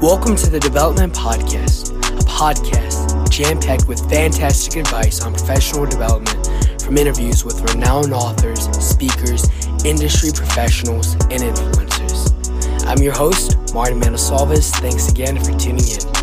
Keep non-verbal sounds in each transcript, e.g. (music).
Welcome to the Development Podcast, a podcast jam packed with fantastic advice on professional development from interviews with renowned authors, speakers, industry professionals, and influencers. I'm your host, Martin Manosalvas. Thanks again for tuning in.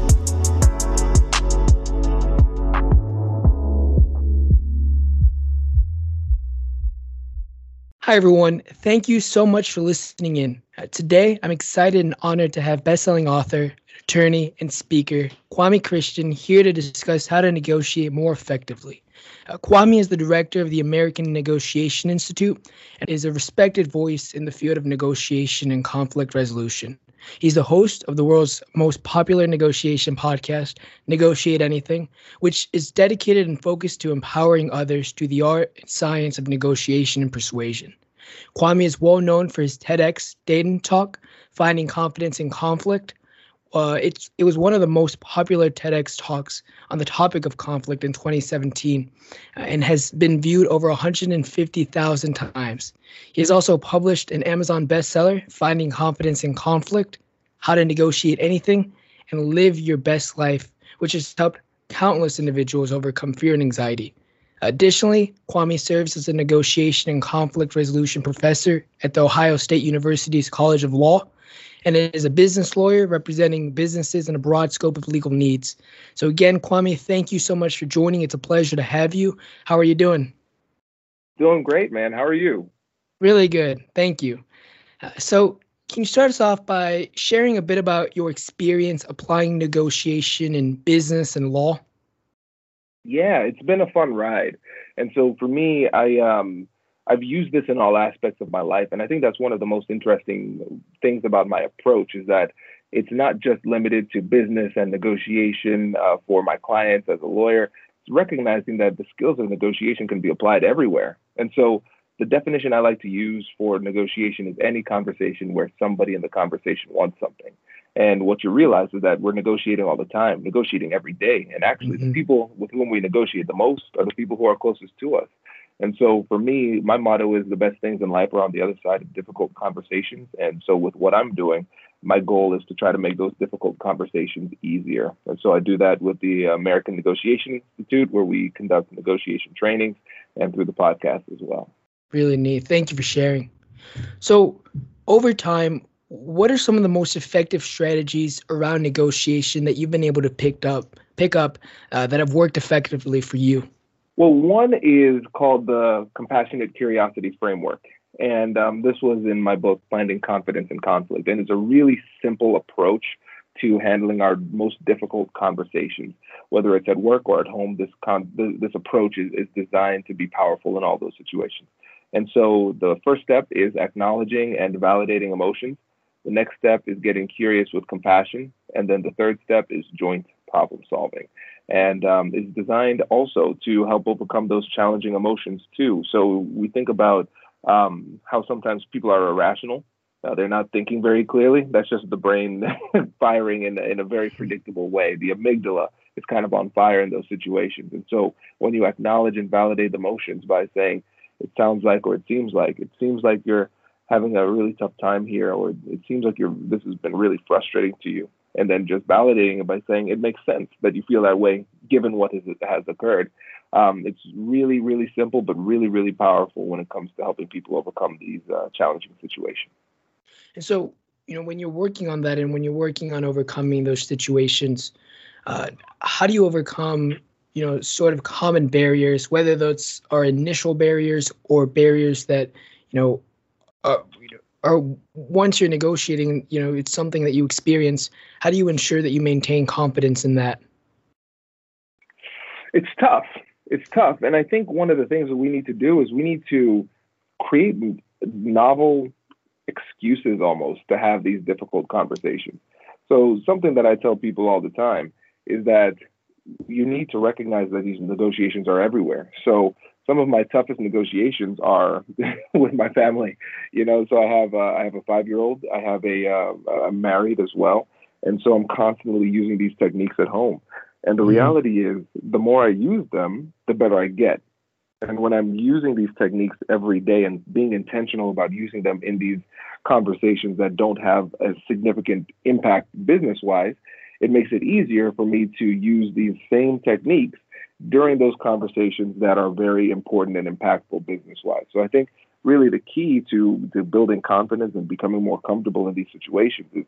Hi, everyone. Thank you so much for listening in. Uh, today, I'm excited and honored to have bestselling author, attorney, and speaker Kwame Christian here to discuss how to negotiate more effectively. Uh, Kwame is the director of the American Negotiation Institute and is a respected voice in the field of negotiation and conflict resolution. He's the host of the world's most popular negotiation podcast, Negotiate Anything, which is dedicated and focused to empowering others through the art and science of negotiation and persuasion. Kwame is well known for his TEDx Dayton talk, Finding Confidence in Conflict. Uh, it's, it was one of the most popular TEDx talks on the topic of conflict in 2017 uh, and has been viewed over 150,000 times. He has also published an Amazon bestseller, Finding Confidence in Conflict How to Negotiate Anything and Live Your Best Life, which has helped countless individuals overcome fear and anxiety. Additionally, Kwame serves as a negotiation and conflict resolution professor at the Ohio State University's College of Law and is a business lawyer representing businesses in a broad scope of legal needs. So, again, Kwame, thank you so much for joining. It's a pleasure to have you. How are you doing? Doing great, man. How are you? Really good. Thank you. Uh, so, can you start us off by sharing a bit about your experience applying negotiation in business and law? Yeah, it's been a fun ride. And so for me, I um I've used this in all aspects of my life, and I think that's one of the most interesting things about my approach is that it's not just limited to business and negotiation uh, for my clients as a lawyer. It's recognizing that the skills of negotiation can be applied everywhere. And so the definition I like to use for negotiation is any conversation where somebody in the conversation wants something. And what you realize is that we're negotiating all the time, negotiating every day. And actually, mm-hmm. the people with whom we negotiate the most are the people who are closest to us. And so for me, my motto is the best things in life are on the other side of difficult conversations. And so with what I'm doing, my goal is to try to make those difficult conversations easier. And so I do that with the American Negotiation Institute, where we conduct negotiation trainings and through the podcast as well. Really neat. Thank you for sharing. So over time, what are some of the most effective strategies around negotiation that you've been able to pick up pick up uh, that have worked effectively for you? Well, one is called the compassionate curiosity framework. And um, this was in my book, Finding Confidence in Conflict. And it's a really simple approach to handling our most difficult conversations, whether it's at work or at home. This, con- this approach is, is designed to be powerful in all those situations. And so the first step is acknowledging and validating emotions. The next step is getting curious with compassion. And then the third step is joint problem solving. And um, is designed also to help overcome those challenging emotions too. So we think about um, how sometimes people are irrational. Uh, they're not thinking very clearly. That's just the brain (laughs) firing in, in a very predictable way. The amygdala is kind of on fire in those situations. And so when you acknowledge and validate the emotions by saying, it sounds like or it seems like, it seems like you're having a really tough time here, or it seems like you're this has been really frustrating to you, and then just validating it by saying it makes sense that you feel that way given what has, has occurred. Um, it's really, really simple, but really, really powerful when it comes to helping people overcome these uh, challenging situations. And so, you know, when you're working on that and when you're working on overcoming those situations, uh, how do you overcome, you know, sort of common barriers, whether those are initial barriers or barriers that, you know, uh, or once you're negotiating, you know, it's something that you experience. How do you ensure that you maintain confidence in that? It's tough. It's tough, and I think one of the things that we need to do is we need to create novel excuses almost to have these difficult conversations. So something that I tell people all the time is that you need to recognize that these negotiations are everywhere. So some of my toughest negotiations are (laughs) with my family. You know, so I have uh, I have a five year old. I have a uh, I'm married as well, and so I'm constantly using these techniques at home. And the mm-hmm. reality is, the more I use them, the better I get. And when I'm using these techniques every day and being intentional about using them in these conversations that don't have a significant impact business wise, it makes it easier for me to use these same techniques during those conversations that are very important and impactful business wise. So I think really the key to, to building confidence and becoming more comfortable in these situations is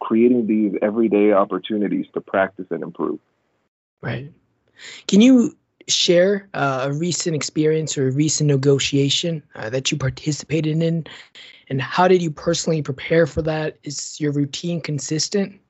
creating these everyday opportunities to practice and improve. Right. Can you share uh, a recent experience or a recent negotiation uh, that you participated in? And how did you personally prepare for that? Is your routine consistent?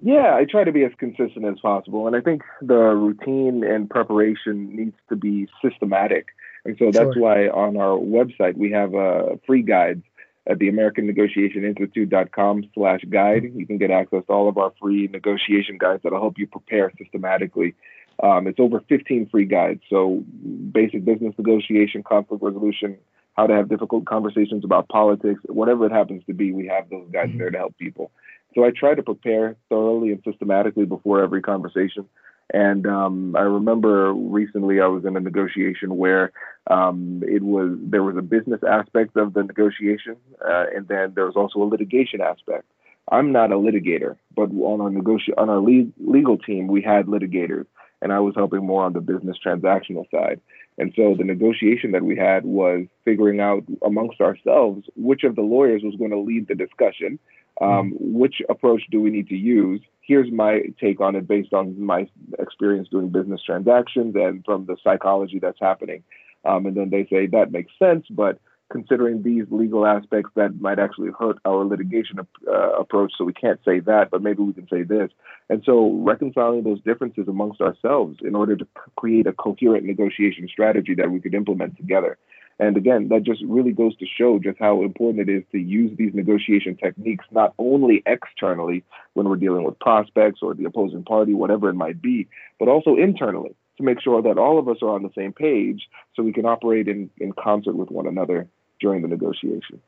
Yeah, I try to be as consistent as possible. And I think the routine and preparation needs to be systematic. And so that's sure. why on our website we have a uh, free guides at the American Negotiation Institute.com slash guide. You can get access to all of our free negotiation guides that'll help you prepare systematically. Um, it's over 15 free guides. So basic business negotiation, conflict resolution, how to have difficult conversations about politics, whatever it happens to be, we have those guides mm-hmm. there to help people. So I try to prepare thoroughly and systematically before every conversation. And um, I remember recently I was in a negotiation where um, it was there was a business aspect of the negotiation, uh, and then there was also a litigation aspect. I'm not a litigator, but on our negoti- on our le- legal team we had litigators, and I was helping more on the business transactional side. And so the negotiation that we had was figuring out amongst ourselves which of the lawyers was going to lead the discussion, um, which approach do we need to use, here's my take on it based on my experience doing business transactions and from the psychology that's happening. Um, and then they say that makes sense, but considering these legal aspects that might actually hurt our litigation uh, approach, so we can't say that, but maybe we can say this. And so reconciling those differences amongst ourselves in order to create a coherent negotiation strategy that we could implement together. And again, that just really goes to show just how important it is to use these negotiation techniques, not only externally when we're dealing with prospects or the opposing party, whatever it might be, but also internally to make sure that all of us are on the same page so we can operate in, in concert with one another during the negotiation.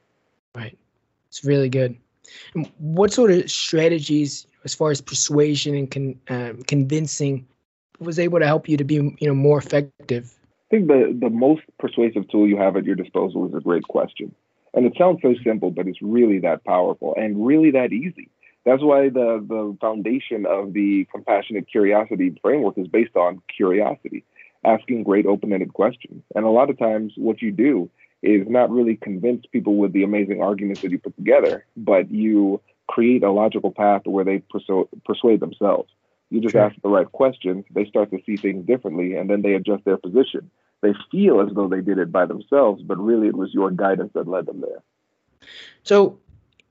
Right. It's really good. And what sort of strategies, as far as persuasion and con, um, convincing, was able to help you to be you know more effective think the, the most persuasive tool you have at your disposal is a great question. And it sounds so simple, but it's really that powerful and really that easy. That's why the, the foundation of the compassionate curiosity framework is based on curiosity, asking great open ended questions. And a lot of times, what you do is not really convince people with the amazing arguments that you put together, but you create a logical path where they persu- persuade themselves. You just sure. ask the right questions, they start to see things differently, and then they adjust their position. They feel as though they did it by themselves, but really it was your guidance that led them there. So,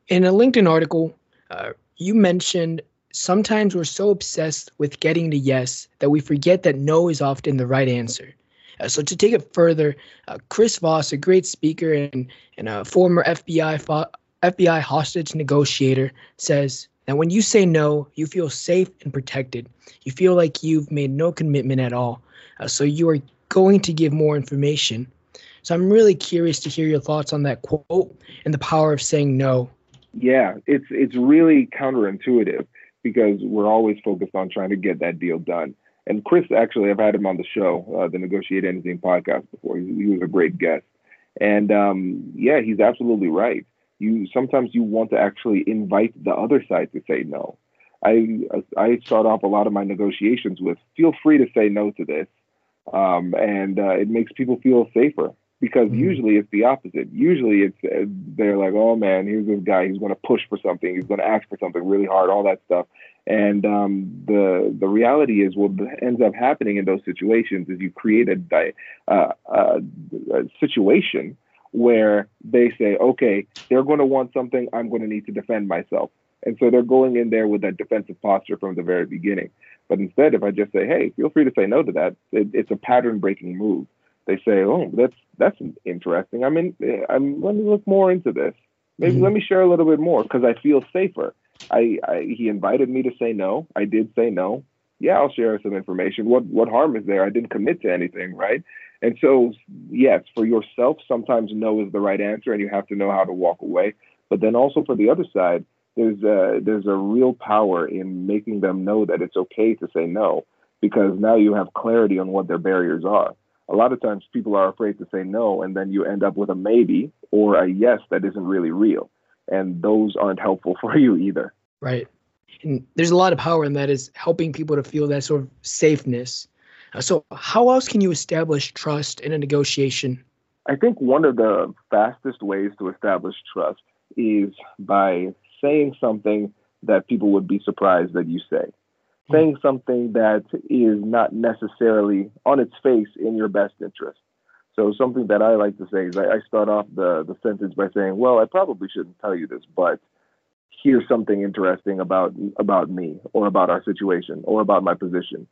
in a LinkedIn article, uh, you mentioned sometimes we're so obsessed with getting the yes that we forget that no is often the right answer. Uh, so to take it further, uh, Chris Voss, a great speaker and, and a former FBI fo- FBI hostage negotiator, says that when you say no, you feel safe and protected. You feel like you've made no commitment at all. Uh, so you are going to give more information. So I'm really curious to hear your thoughts on that quote and the power of saying no. Yeah, it's it's really counterintuitive because we're always focused on trying to get that deal done. And Chris, actually, I've had him on the show, uh, the Negotiate Anything podcast before. He, he was a great guest, and um, yeah, he's absolutely right you sometimes you want to actually invite the other side to say no. I I start off a lot of my negotiations with feel free to say no to this, um, and uh, it makes people feel safer because mm-hmm. usually it's the opposite. Usually it's uh, they're like, oh man, here's this guy. He's going to push for something. He's going to ask for something really hard. All that stuff. And um, the the reality is, what ends up happening in those situations is you create a, uh, a situation where they say, okay, they're going to want something, I'm going to need to defend myself. And so they're going in there with that defensive posture from the very beginning. But instead, if I just say, hey, feel free to say no to that, it, it's a pattern breaking move. They say, oh, that's that's interesting. I mean, I'm let me look more into this. Maybe mm-hmm. let me share a little bit more because I feel safer. I, I he invited me to say no. I did say no. Yeah, I'll share some information. What what harm is there? I didn't commit to anything, right? And so, yes, for yourself, sometimes no is the right answer, and you have to know how to walk away. But then also for the other side, there's a, there's a real power in making them know that it's okay to say no, because now you have clarity on what their barriers are. a lot of times people are afraid to say no, and then you end up with a maybe or a yes that isn't really real. And those aren't helpful (laughs) for you either. Right. And there's a lot of power in that is helping people to feel that sort of safeness. Uh, so, how else can you establish trust in a negotiation? I think one of the fastest ways to establish trust is by saying something that people would be surprised that you say saying something that is not necessarily on its face in your best interest. So something that I like to say is I, I start off the, the sentence by saying, well, I probably shouldn't tell you this, but here's something interesting about about me or about our situation or about my position.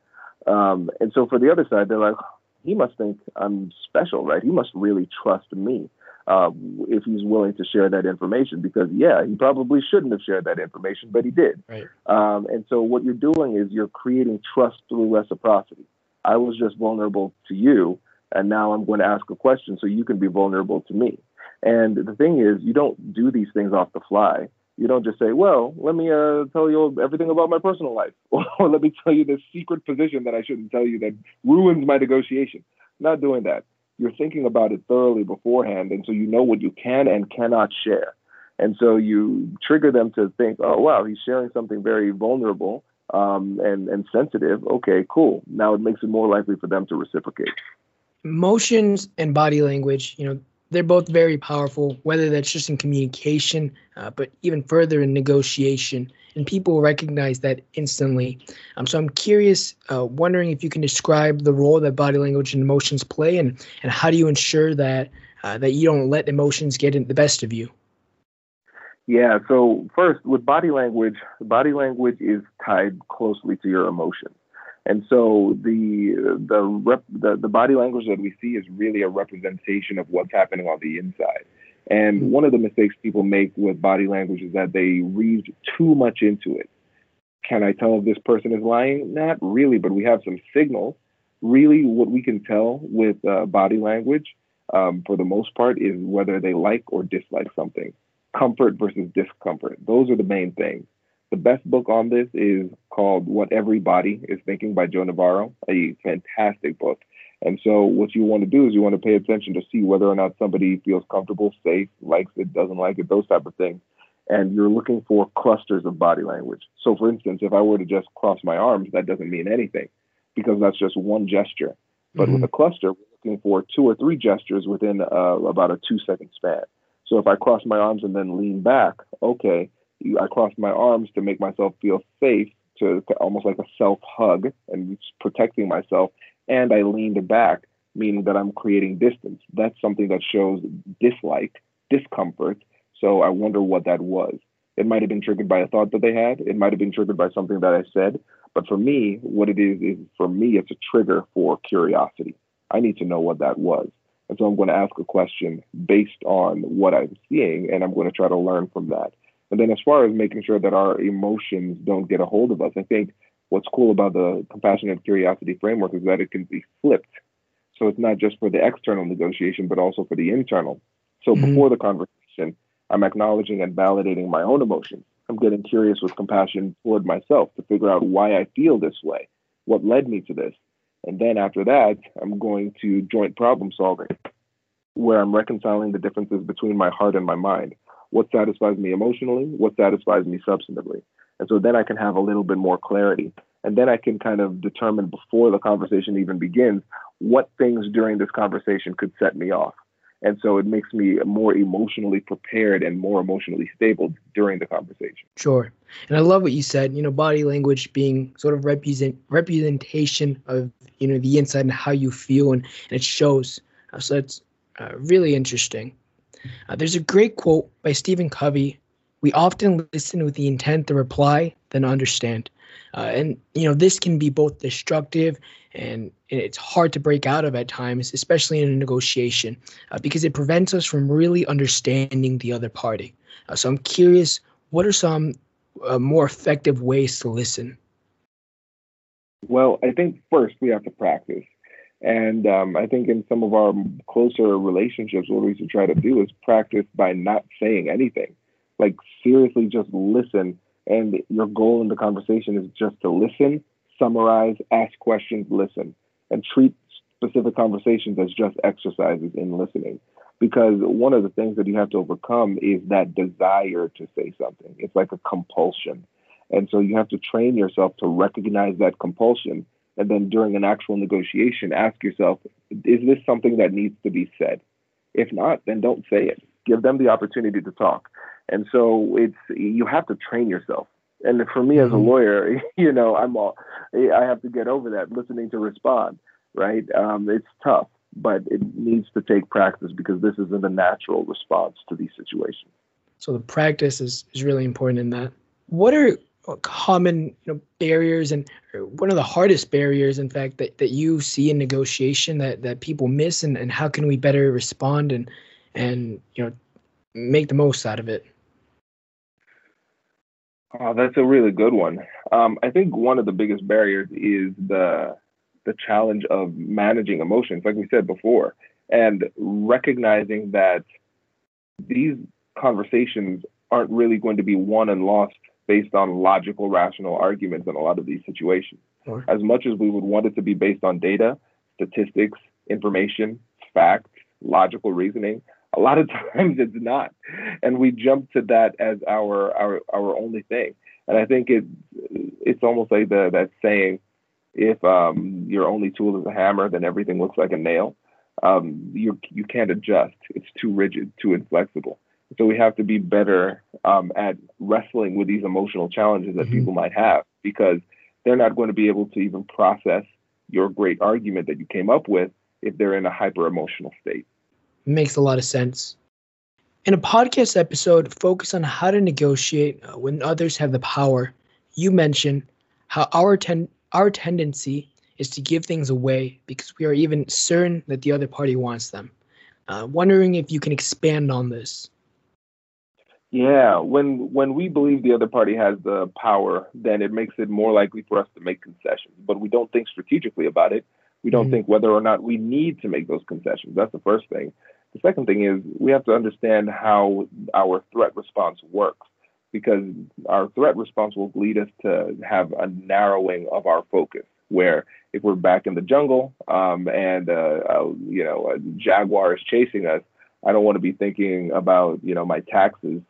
Um, and so for the other side, they're like, he must think I'm special, right? He must really trust me uh, if he's willing to share that information because yeah he probably shouldn't have shared that information but he did. Right. um, and so what you're doing is you're creating trust through reciprocity. I was just vulnerable to you and now i'm going to ask a question so you can be vulnerable to me. And the thing is you don't do these things off the fly. You don't just say well let me uh, tell you everything about my personal life (laughs) or let me tell you this secret position that i shouldn't tell you that ruins my negotiation. Not doing that you're thinking about it thoroughly beforehand, and so you know what you can and cannot share. And so you trigger them to think, oh wow, he's sharing something very vulnerable um, and and sensitive. Okay, cool. Now it makes it more likely for them to reciprocate. Emotions and body language, you know, they're both very powerful, whether that's just in communication, uh, but even further in negotiation. And people recognize that instantly. Um, so I'm curious, uh, wondering if you can describe the role that body language and emotions play, and and how do you ensure that uh, that you don't let emotions get in the best of you. Yeah. So first, with body language, body language is tied closely to your emotions. And so the the, rep, the the body language that we see is really a representation of what's happening on the inside. And mm-hmm. one of the mistakes people make with body language is that they read too much into it. Can I tell if this person is lying? Not really, but we have some signals. Really, what we can tell with uh, body language, um, for the most part, is whether they like or dislike something. Comfort versus discomfort. Those are the main things. The best book on this is called What Every Body is Thinking by Joe Navarro, a fantastic book. And so, what you want to do is you want to pay attention to see whether or not somebody feels comfortable, safe, likes it, doesn't like it, those type of things. And you're looking for clusters of body language. So, for instance, if I were to just cross my arms, that doesn't mean anything because that's just one gesture. But mm-hmm. with a cluster, we're looking for two or three gestures within uh, about a two second span. So, if I cross my arms and then lean back, okay, I crossed my arms to make myself feel safe, to, to almost like a self hug and protecting myself. And I leaned back, meaning that I'm creating distance. That's something that shows dislike, discomfort. So I wonder what that was. It might have been triggered by a thought that they had. It might have been triggered by something that I said. But for me, what it is, is for me, it's a trigger for curiosity. I need to know what that was. And so I'm going to ask a question based on what I'm seeing, and I'm going to try to learn from that. And then as far as making sure that our emotions don't get a hold of us, I think what's cool about the compassionate curiosity framework is that it can be flipped. So it's not just for the external negotiation, but also for the internal. So mm-hmm. before the conversation, I'm acknowledging and validating my own emotions. I'm getting curious with compassion toward myself to figure out why I feel this way, what led me to this. And then after that, I'm going to joint problem solving, where I'm reconciling the differences between my heart and my mind what satisfies me emotionally, what satisfies me substantively. And so then I can have a little bit more clarity. And then I can kind of determine before the conversation even begins what things during this conversation could set me off. And so it makes me more emotionally prepared and more emotionally stable during the conversation. Sure. And I love what you said, you know, body language being sort of represent representation of, you know, the inside and how you feel and, and it shows. Uh, so it's uh, really interesting. Uh, there's a great quote by Stephen Covey. We often listen with the intent to reply than understand. Uh, and you know this can be both destructive and it's hard to break out of at times, especially in a negotiation, uh, because it prevents us from really understanding the other party. Uh, so I'm curious, what are some uh, more effective ways to listen? Well, I think first we have to practice. And um, I think in some of our closer relationships, what we should try to do is practice by not saying anything. Like, seriously, just listen. And your goal in the conversation is just to listen, summarize, ask questions, listen, and treat specific conversations as just exercises in listening. Because one of the things that you have to overcome is that desire to say something. It's like a compulsion. And so you have to train yourself to recognize that compulsion. And then during an actual negotiation, ask yourself, is this something that needs to be said? If not, then don't say it. Give them the opportunity to talk. And so it's you have to train yourself. And for me as a mm-hmm. lawyer, (laughs) you know, I'm all I have to get over that listening to respond, right? Um, it's tough, but it needs to take practice because this isn't a natural response to these situations. So the practice is, is really important in that. What are common you know barriers and one of the hardest barriers in fact that, that you see in negotiation that, that people miss and, and how can we better respond and and you know make the most out of it Oh, that's a really good one. Um, I think one of the biggest barriers is the the challenge of managing emotions, like we said before, and recognizing that these conversations aren't really going to be won and lost based on logical, rational arguments in a lot of these situations. Sure. As much as we would want it to be based on data, statistics, information, facts, logical reasoning, a lot of (laughs) times it's not, and we jump to that as our our our only thing. And I think it it's almost like the that saying, if um, your only tool is a hammer, then everything looks like a nail. Um, you you can't adjust. It's too rigid, too inflexible. So we have to be better um, at wrestling with these emotional challenges that mm-hmm. people might have because they're not going to be able to even process your great argument that you came up with if they're in a hyper emotional state makes a lot of sense. In a podcast episode focused on how to negotiate uh, when others have the power, you mention how our ten- our tendency is to give things away because we are even certain that the other party wants them. Uh, wondering if you can expand on this. Yeah, when when we believe the other party has the power, then it makes it more likely for us to make concessions. But we don't think strategically about it. We don't mm-hmm. think whether or not we need to make those concessions. That's the first thing. The second thing is we have to understand how our threat response works because our threat response will lead us to have a narrowing of our focus. Where if we're back in the jungle um, and uh, uh, you know a jaguar is chasing us, I don't want to be thinking about you know my taxes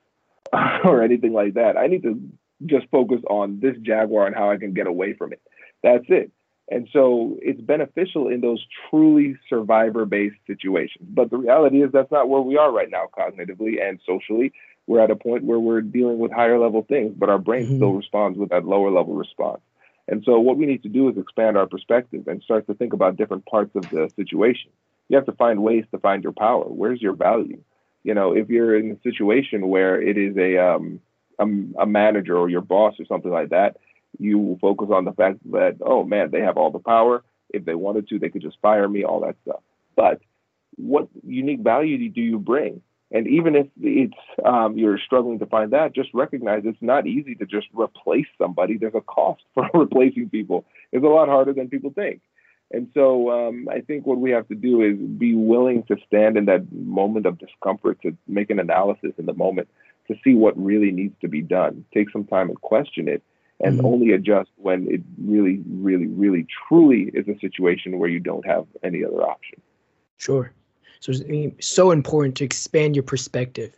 (laughs) or anything like that. I need to just focus on this jaguar and how I can get away from it. That's it. And so it's beneficial in those truly survivor based situations. But the reality is that's not where we are right now, cognitively and socially. We're at a point where we're dealing with higher level things, but our brain mm-hmm. still responds with that lower level response. And so what we need to do is expand our perspective and start to think about different parts of the situation. You have to find ways to find your power. Where's your value? You know, if you're in a situation where it is a um, a, a manager or your boss or something like that, you will focus on the fact that, oh man, they have all the power. If they wanted to, they could just fire me, all that stuff. But what unique value do you bring? And even if it's um, you're struggling to find that, just recognize it's not easy to just replace somebody. There's a cost (laughs) for replacing people. It's a lot harder than people think. And so um, I think what we have to do is be willing to stand in that moment of discomfort to make an analysis in the moment to see what really needs to be done. Take some time and question it and mm-hmm. only adjust when it really, really, really, truly is a situation where you don't have any other option. Sure. So it's so important to expand your perspective.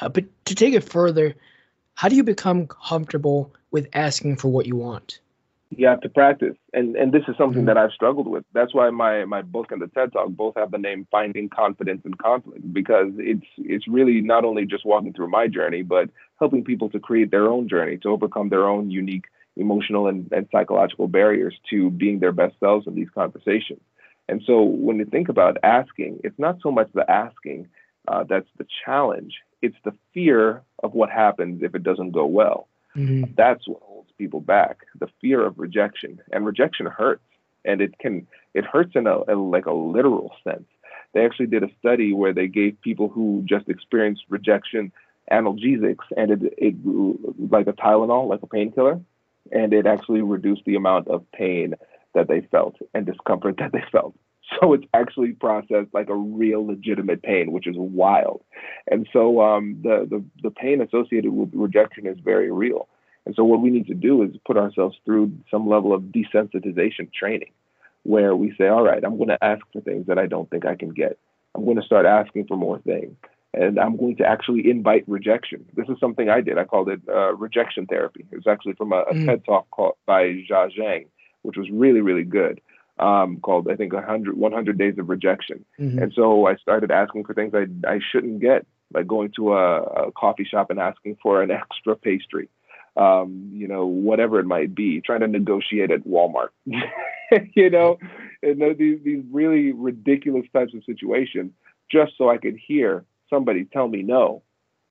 Uh, but to take it further, how do you become comfortable with asking for what you want? You have to practice, and and this is something mm-hmm. that I've struggled with. That's why my my book and the TED Talk both have the name "Finding Confidence in Conflict" because it's it's really not only just walking through my journey, but helping people to create their own journey, to overcome their own unique emotional and, and psychological barriers to being their best selves in these conversations. And so when you think about asking, it's not so much the asking uh, that's the challenge, it's the fear of what happens if it doesn't go well. Mm-hmm. That's what people back the fear of rejection. And rejection hurts. And it can it hurts in a, a like a literal sense. They actually did a study where they gave people who just experienced rejection analgesics and it, it like a Tylenol, like a painkiller, and it actually reduced the amount of pain that they felt and discomfort that they felt. (laughs) So it's actually processed like a real legitimate pain, which is wild. And so um, the, the the pain associated with rejection is very real. And so what we need to do is put ourselves through some level of desensitization training, where we say, all right, I'm going to ask for things that I don't think I can get. I'm going to start asking for more things. And I'm going to actually invite rejection. This is something I did. I called it uh, rejection therapy. It was actually from a, a mm. TED talk called, by Jia Jiang, which was really, really good, um, called, I think, 100, 100 Days of Rejection. Mm-hmm. And so I started asking for things I, I shouldn't get, like going to a, a coffee shop and asking for an (laughs) extra pastry um, you know, whatever it might be, trying to negotiate at Walmart, (laughs) you know, and these, these really ridiculous types of situations just so I could hear somebody tell me no.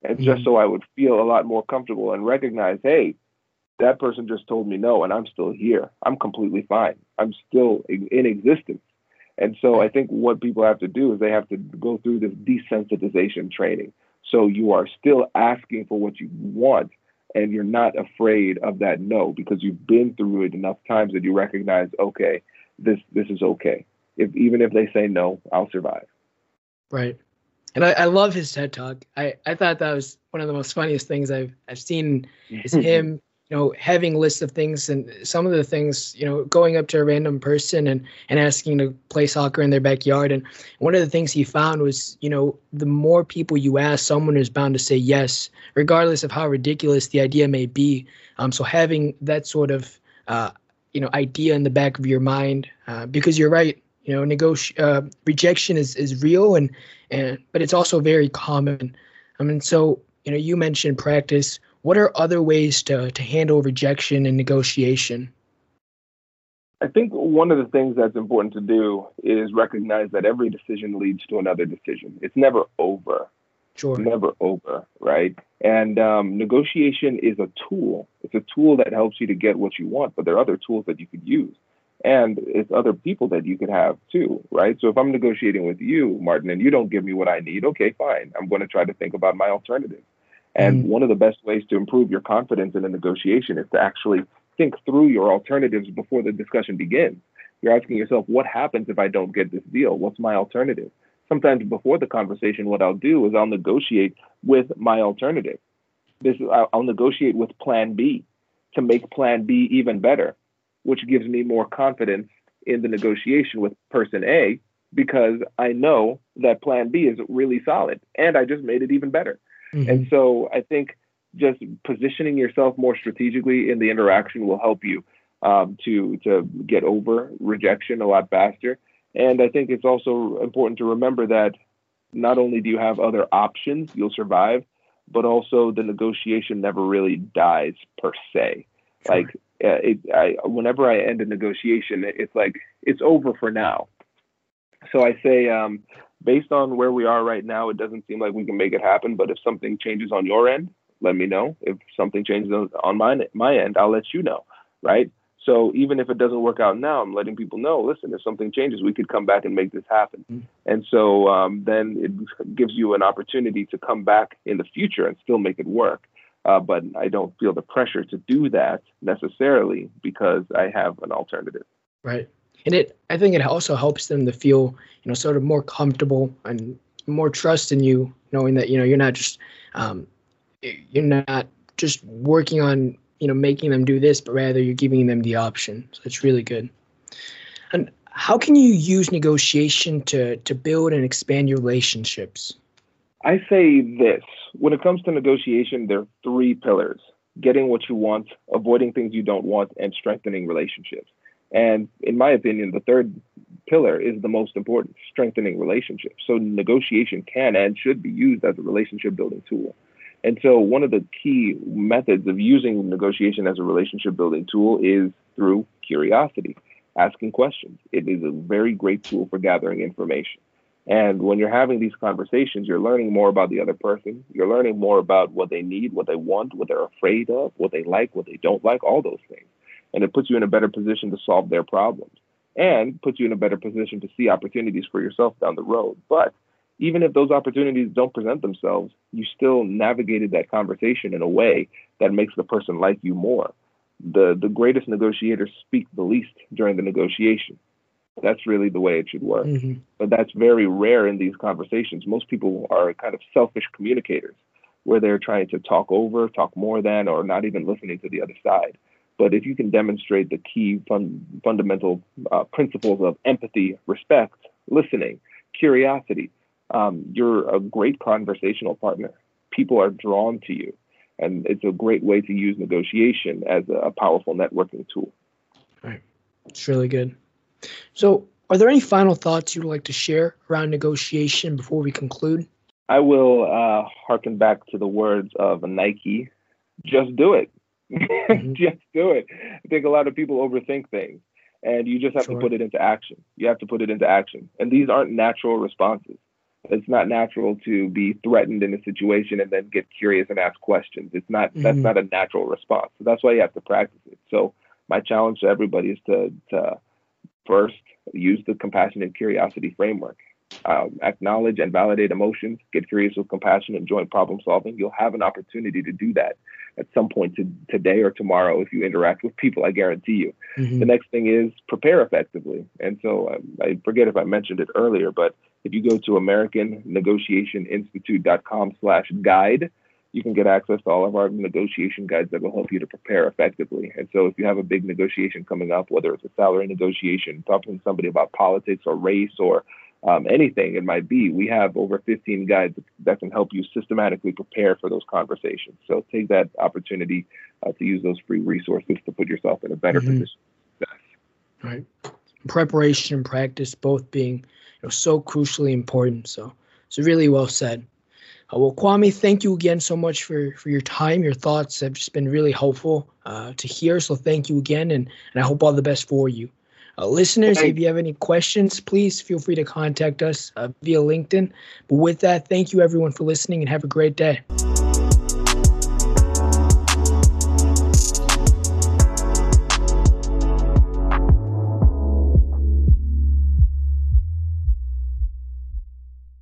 And mm-hmm. just so I would feel a lot more comfortable and recognize, hey, that person just told me no, and I'm still here. I'm completely fine. I'm still in existence. And so I think what people have to do is they have to go through this desensitization training. So you are still asking for what you want, and you're not afraid of that no because you've been through it enough times that you recognize, okay, this this is okay. If even if they say no, I'll survive. Right. And I, I love his TED talk. I, I thought that was one of the most funniest things I've I've seen is (laughs) him you know having lists of things and some of the things you know going up to a random person and and asking to play soccer in their backyard. And one of the things he found was you know the more people you ask someone is bound to say yes regardless of how ridiculous the idea may be. Um, so having that sort of uh, you know idea in the back of your mind uh, because you're right you know negoti- uh, rejection is is real and and but it's also very common. I mean so you know you mentioned practice what are other ways to, to handle rejection and negotiation? I think one of the things that's important to do is recognize that every decision leads to another decision. It's never over. Sure. never over, right? And um, negotiation is a tool. It's a tool that helps you to get what you want, but there are other tools that you could use. And it's other people that you could have too, right? So if I'm negotiating with you, Martin, and you don't give me what I need, okay, fine. I'm going to try to think about my alternative. And mm one of the best ways to improve your confidence in a negotiation is to actually think through your alternatives before the discussion begins. You're asking yourself, what happens if I don't get this deal? What's my alternative? Sometimes before the conversation, what I'll do is I'll negotiate with my alternative. This I'll negotiate with plan B to make plan B even better, which gives me more confidence in the negotiation with person A because I know that plan B is really solid and I just made it even better. Mm-hmm. And so I think just positioning yourself more strategically in the interaction will help you um, to to get over rejection a lot faster. And I think it's also important to remember that not only do you have other options, you'll survive, but also the negotiation never really dies per se. Sure. Like uh, it, I, whenever I end a negotiation, it's like it's over for now. So I say, um, based on where we are right now, it doesn't seem like we can make it happen. But if something changes on your end, let me know. If something changes on my my end, I'll let you know. Right. So even if it doesn't work out now, I'm letting people know. Listen, if something changes, we could come back and make this happen. Mm-hmm. And so um, then it gives you an opportunity to come back in the future and still make it work. Uh, but I don't feel the pressure to do that necessarily because I have an alternative. Right and it i think it also helps them to feel you know sort of more comfortable and more trust in you knowing that you know you're not just um, you're not just working on you know making them do this but rather you're giving them the option. So it's really good. And how can you use negotiation to to build and expand your relationships? I say this. When it comes to negotiation there are three pillars. Getting what you want avoiding things you don't want and strengthening relationships and in my opinion, the third pillar is the most important strengthening relationships. So negotiation can and should be used as a relationship building tool. And so one of the key methods of using negotiation as a relationship building tool is through curiosity, asking questions. It is a very great tool for gathering information. And when you're having these conversations, you're learning more about the other person. You're learning more about what they need, what they want, what they're afraid of, what they like, what they don't like, all those things and it puts you in a better position to solve their problems and puts you in a better position to see opportunities for yourself down the road. But even if those opportunities don't present themselves, you still navigated that conversation in a way that makes the person like you more. The the greatest negotiators speak the least during the negotiation. That's really the way it should work. Mm-hmm. But that's very rare in these conversations. Most people are kind of selfish communicators where they're trying to talk over, talk more than, or not even listening to the other side. But if you can demonstrate the key fun, fundamental uh, principles of empathy, respect, listening, curiosity, um, you're a great conversational partner. People are drawn to you. And it's a great way to use negotiation as a powerful networking tool. Right. It's really good. So, are there any final thoughts you'd like to share around negotiation before we conclude? I will uh, harken back to the words of Nike just do it. Mm-hmm. (laughs) just do it. I think a lot of people overthink things, and you just have sure. to put it into action. You have to put it into action. And these aren't natural responses. It's not natural to be threatened in a situation and then get curious and ask questions. It's not mm-hmm. that's not a natural response. So that's why you have to practice it. So my challenge to everybody is to to first use the compassion and curiosity framework. Um, acknowledge and validate emotions, get curious with compassion, and joint problem solving. You'll have an opportunity to do that at some point to, today or tomorrow if you interact with people. I guarantee you. Mm-hmm. The next thing is prepare effectively. And so um, I forget if I mentioned it earlier, but if you go to AmericanNegotiationInstitute.com slash guide, you can get access to all of our negotiation guides that will help you to prepare effectively. And so if you have a big negotiation coming up, whether it's a salary negotiation, talking to somebody about politics or race or um, anything it might be, we have over 15 guides that can help you systematically prepare for those conversations. So take that opportunity uh, to use those free resources to put yourself in a better mm-hmm. position. Right. Preparation and practice both being you know, so crucially important. So, so really well said. Uh, well, Kwame, thank you again so much for, for your time. Your thoughts have just been really helpful uh, to hear. So thank you again, and, and I hope all the best for you. Uh, listeners, if you have any questions, please feel free to contact us uh, via LinkedIn. But with that, thank you everyone for listening and have a great day.